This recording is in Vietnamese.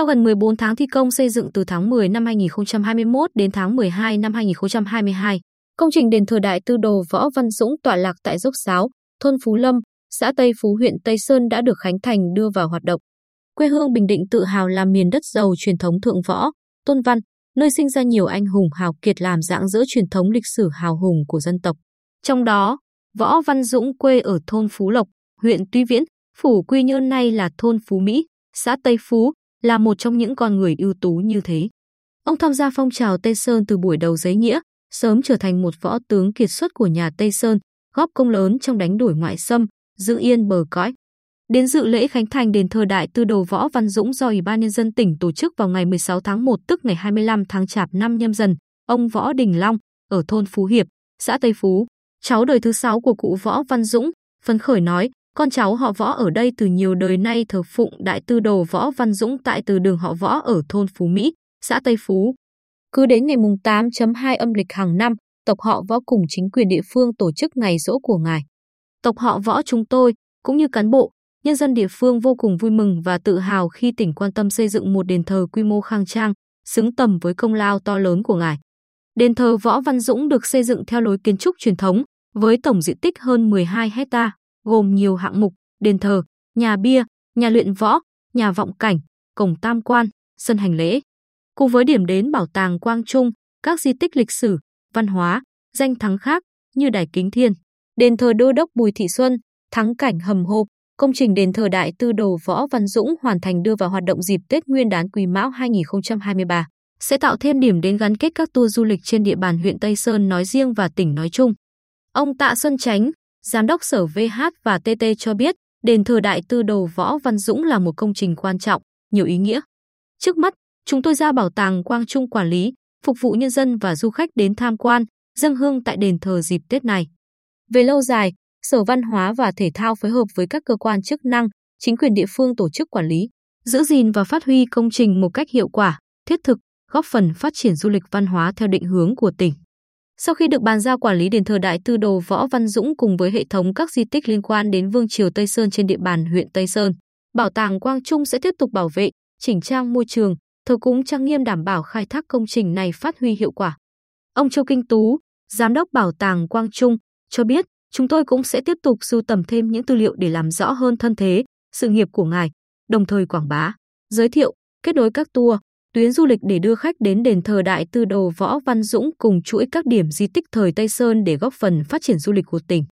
Sau gần 14 tháng thi công xây dựng từ tháng 10 năm 2021 đến tháng 12 năm 2022, công trình đền thờ Đại Tư Đồ Võ Văn Dũng tọa lạc tại Dốc Sáo, thôn Phú Lâm, xã Tây Phú huyện Tây Sơn đã được khánh thành đưa vào hoạt động. Quê hương Bình Định tự hào là miền đất giàu truyền thống thượng võ, tôn văn, nơi sinh ra nhiều anh hùng hào kiệt làm dạng giữa truyền thống lịch sử hào hùng của dân tộc. Trong đó, Võ Văn Dũng quê ở thôn Phú Lộc, huyện Tuy Viễn, phủ Quy Nhơn nay là thôn Phú Mỹ, xã Tây Phú, là một trong những con người ưu tú như thế. Ông tham gia phong trào Tây Sơn từ buổi đầu giấy nghĩa, sớm trở thành một võ tướng kiệt xuất của nhà Tây Sơn, góp công lớn trong đánh đuổi ngoại xâm, giữ yên bờ cõi. Đến dự lễ khánh thành đền thờ Đại Tư Đồ Võ Văn Dũng do Ủy ban Nhân dân tỉnh tổ chức vào ngày 16 tháng 1 tức ngày 25 tháng Chạp năm nhâm dần, ông Võ Đình Long, ở thôn Phú Hiệp, xã Tây Phú, cháu đời thứ sáu của cụ Võ Văn Dũng, phấn khởi nói, con cháu họ Võ ở đây từ nhiều đời nay thờ phụng Đại Tư Đồ Võ Văn Dũng tại từ đường họ Võ ở thôn Phú Mỹ, xã Tây Phú. Cứ đến ngày mùng 8.2 âm lịch hàng năm, tộc họ Võ cùng chính quyền địa phương tổ chức ngày rỗ của ngài. Tộc họ Võ chúng tôi, cũng như cán bộ, nhân dân địa phương vô cùng vui mừng và tự hào khi tỉnh quan tâm xây dựng một đền thờ quy mô khang trang, xứng tầm với công lao to lớn của ngài. Đền thờ Võ Văn Dũng được xây dựng theo lối kiến trúc truyền thống, với tổng diện tích hơn 12 hecta, gồm nhiều hạng mục, đền thờ, nhà bia, nhà luyện võ, nhà vọng cảnh, cổng tam quan, sân hành lễ. Cùng với điểm đến bảo tàng Quang Trung, các di tích lịch sử, văn hóa, danh thắng khác như Đài Kính Thiên, đền thờ Đô đốc Bùi Thị Xuân, thắng cảnh hầm hộp, công trình đền thờ Đại Tư Đồ Võ Văn Dũng hoàn thành đưa vào hoạt động dịp Tết Nguyên đán Quý Mão 2023, sẽ tạo thêm điểm đến gắn kết các tour du lịch trên địa bàn huyện Tây Sơn nói riêng và tỉnh nói chung. Ông Tạ Xuân Chánh, Giám đốc Sở VH và TT cho biết, đền thờ Đại Tư Đồ Võ Văn Dũng là một công trình quan trọng, nhiều ý nghĩa. Trước mắt, chúng tôi ra bảo tàng Quang Trung quản lý, phục vụ nhân dân và du khách đến tham quan, dâng hương tại đền thờ dịp Tết này. Về lâu dài, Sở Văn hóa và Thể thao phối hợp với các cơ quan chức năng, chính quyền địa phương tổ chức quản lý, giữ gìn và phát huy công trình một cách hiệu quả, thiết thực, góp phần phát triển du lịch văn hóa theo định hướng của tỉnh. Sau khi được bàn giao quản lý đền thờ Đại Tư Đồ Võ Văn Dũng cùng với hệ thống các di tích liên quan đến Vương triều Tây Sơn trên địa bàn huyện Tây Sơn, Bảo tàng Quang Trung sẽ tiếp tục bảo vệ, chỉnh trang môi trường, thờ cúng trang nghiêm đảm bảo khai thác công trình này phát huy hiệu quả. Ông Châu Kinh Tú, Giám đốc Bảo tàng Quang Trung, cho biết chúng tôi cũng sẽ tiếp tục sưu tầm thêm những tư liệu để làm rõ hơn thân thế, sự nghiệp của ngài, đồng thời quảng bá, giới thiệu, kết nối các tour, tuyến du lịch để đưa khách đến đền thờ Đại Tư Đồ Võ Văn Dũng cùng chuỗi các điểm di tích thời Tây Sơn để góp phần phát triển du lịch của tỉnh.